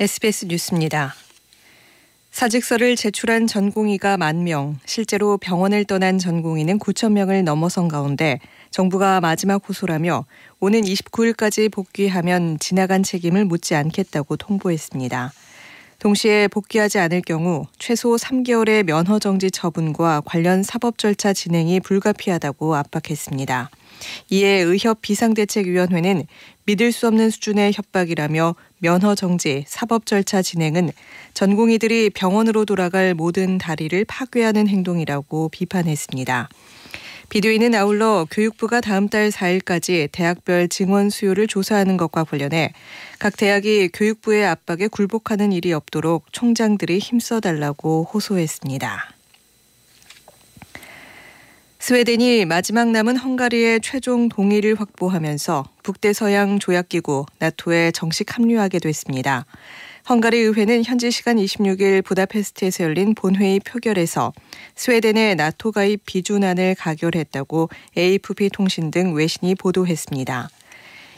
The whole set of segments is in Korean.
SBS 뉴스입니다. 사직서를 제출한 전공의가 만 명, 실제로 병원을 떠난 전공의는 9천 명을 넘어선 가운데 정부가 마지막 호소라며 오는 29일까지 복귀하면 지나간 책임을 묻지 않겠다고 통보했습니다. 동시에 복귀하지 않을 경우 최소 3개월의 면허 정지 처분과 관련 사법 절차 진행이 불가피하다고 압박했습니다. 이에 의협 비상대책위원회는 믿을 수 없는 수준의 협박이라며 면허 정지, 사법 절차 진행은 전공의들이 병원으로 돌아갈 모든 다리를 파괴하는 행동이라고 비판했습니다. 비대위는 아울러 교육부가 다음 달 4일까지 대학별 증원 수요를 조사하는 것과 관련해 각 대학이 교육부의 압박에 굴복하는 일이 없도록 총장들이 힘써달라고 호소했습니다. 스웨덴이 마지막 남은 헝가리의 최종 동의를 확보하면서 북대서양 조약기구 나토에 정식 합류하게 됐습니다. 헝가리 의회는 현지 시간 26일 부다페스트에서 열린 본회의 표결에서 스웨덴의 나토 가입 비준안을 가결했다고 AFP 통신 등 외신이 보도했습니다.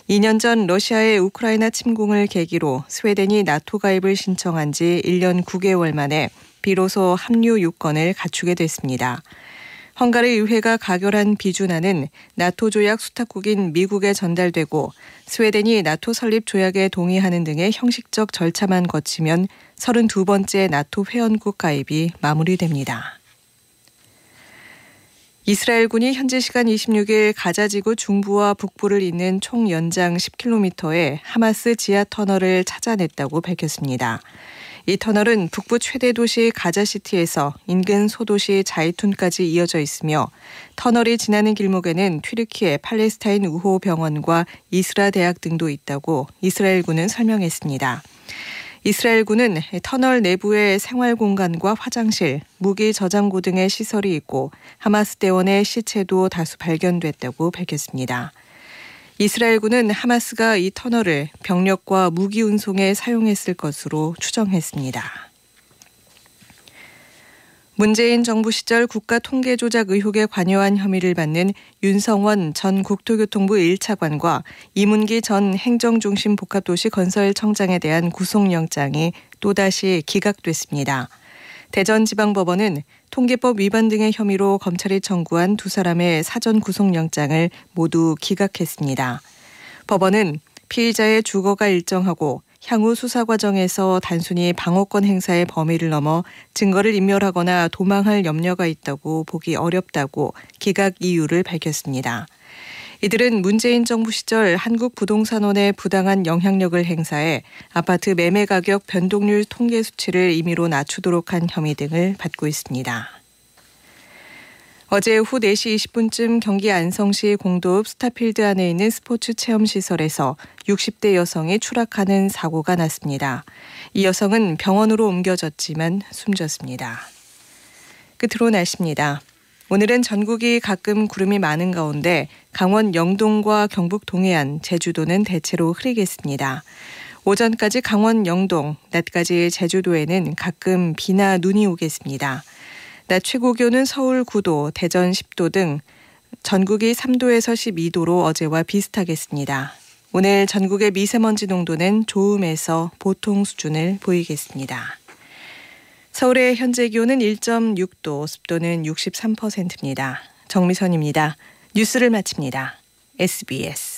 2년 전 러시아의 우크라이나 침공을 계기로 스웨덴이 나토 가입을 신청한 지 1년 9개월 만에 비로소 합류 요건을 갖추게 됐습니다. 헝가리 의회가 가결한 비준안은 나토 조약 수탁국인 미국에 전달되고 스웨덴이 나토 설립 조약에 동의하는 등의 형식적 절차만 거치면 32번째 나토 회원국 가입이 마무리됩니다. 이스라엘군이 현지 시간 26일 가자지구 중부와 북부를 잇는 총 연장 10km의 하마스 지하 터널을 찾아냈다고 밝혔습니다. 이 터널은 북부 최대 도시 가자시티에서 인근 소도시 자이툰까지 이어져 있으며 터널이 지나는 길목에는 튀르키예 팔레스타인 우호 병원과 이스라 대학 등도 있다고 이스라엘군은 설명했습니다. 이스라엘군은 터널 내부에 생활 공간과 화장실, 무기 저장고 등의 시설이 있고 하마스 대원의 시체도 다수 발견됐다고 밝혔습니다. 이스라엘군은 하마스가 이 터널을 병력과 무기 운송에 사용했을 것으로 추정했습니다. 문재인 정부 시절 국가 통계 조작 의혹에 관여한 혐의를 받는 윤성원 전 국토교통부 1차관과 이문기 전 행정중심 복합도시 건설청장에 대한 구속영장이 또다시 기각됐습니다. 대전지방법원은 통계법 위반 등의 혐의로 검찰이 청구한 두 사람의 사전 구속영장을 모두 기각했습니다. 법원은 피의자의 주거가 일정하고 향후 수사 과정에서 단순히 방어권 행사의 범위를 넘어 증거를 인멸하거나 도망할 염려가 있다고 보기 어렵다고 기각 이유를 밝혔습니다. 이들은 문재인 정부 시절 한국 부동산원의 부당한 영향력을 행사해 아파트 매매 가격 변동률 통계 수치를 임의로 낮추도록 한 혐의 등을 받고 있습니다. 어제 오후 4시 20분쯤 경기 안성시 공도읍 스타필드 안에 있는 스포츠 체험 시설에서 60대 여성이 추락하는 사고가 났습니다. 이 여성은 병원으로 옮겨졌지만 숨졌습니다. 끝으로 날씨입니다. 오늘은 전국이 가끔 구름이 많은 가운데 강원 영동과 경북 동해안, 제주도는 대체로 흐리겠습니다. 오전까지 강원 영동, 낮까지 제주도에는 가끔 비나 눈이 오겠습니다. 낮 최고 기온은 서울 9도, 대전 10도 등 전국이 3도에서 12도로 어제와 비슷하겠습니다. 오늘 전국의 미세먼지 농도는 좋음에서 보통 수준을 보이겠습니다. 서울의 현재 기온은 1.6도, 습도는 63%입니다. 정미선입니다. 뉴스를 마칩니다. SBS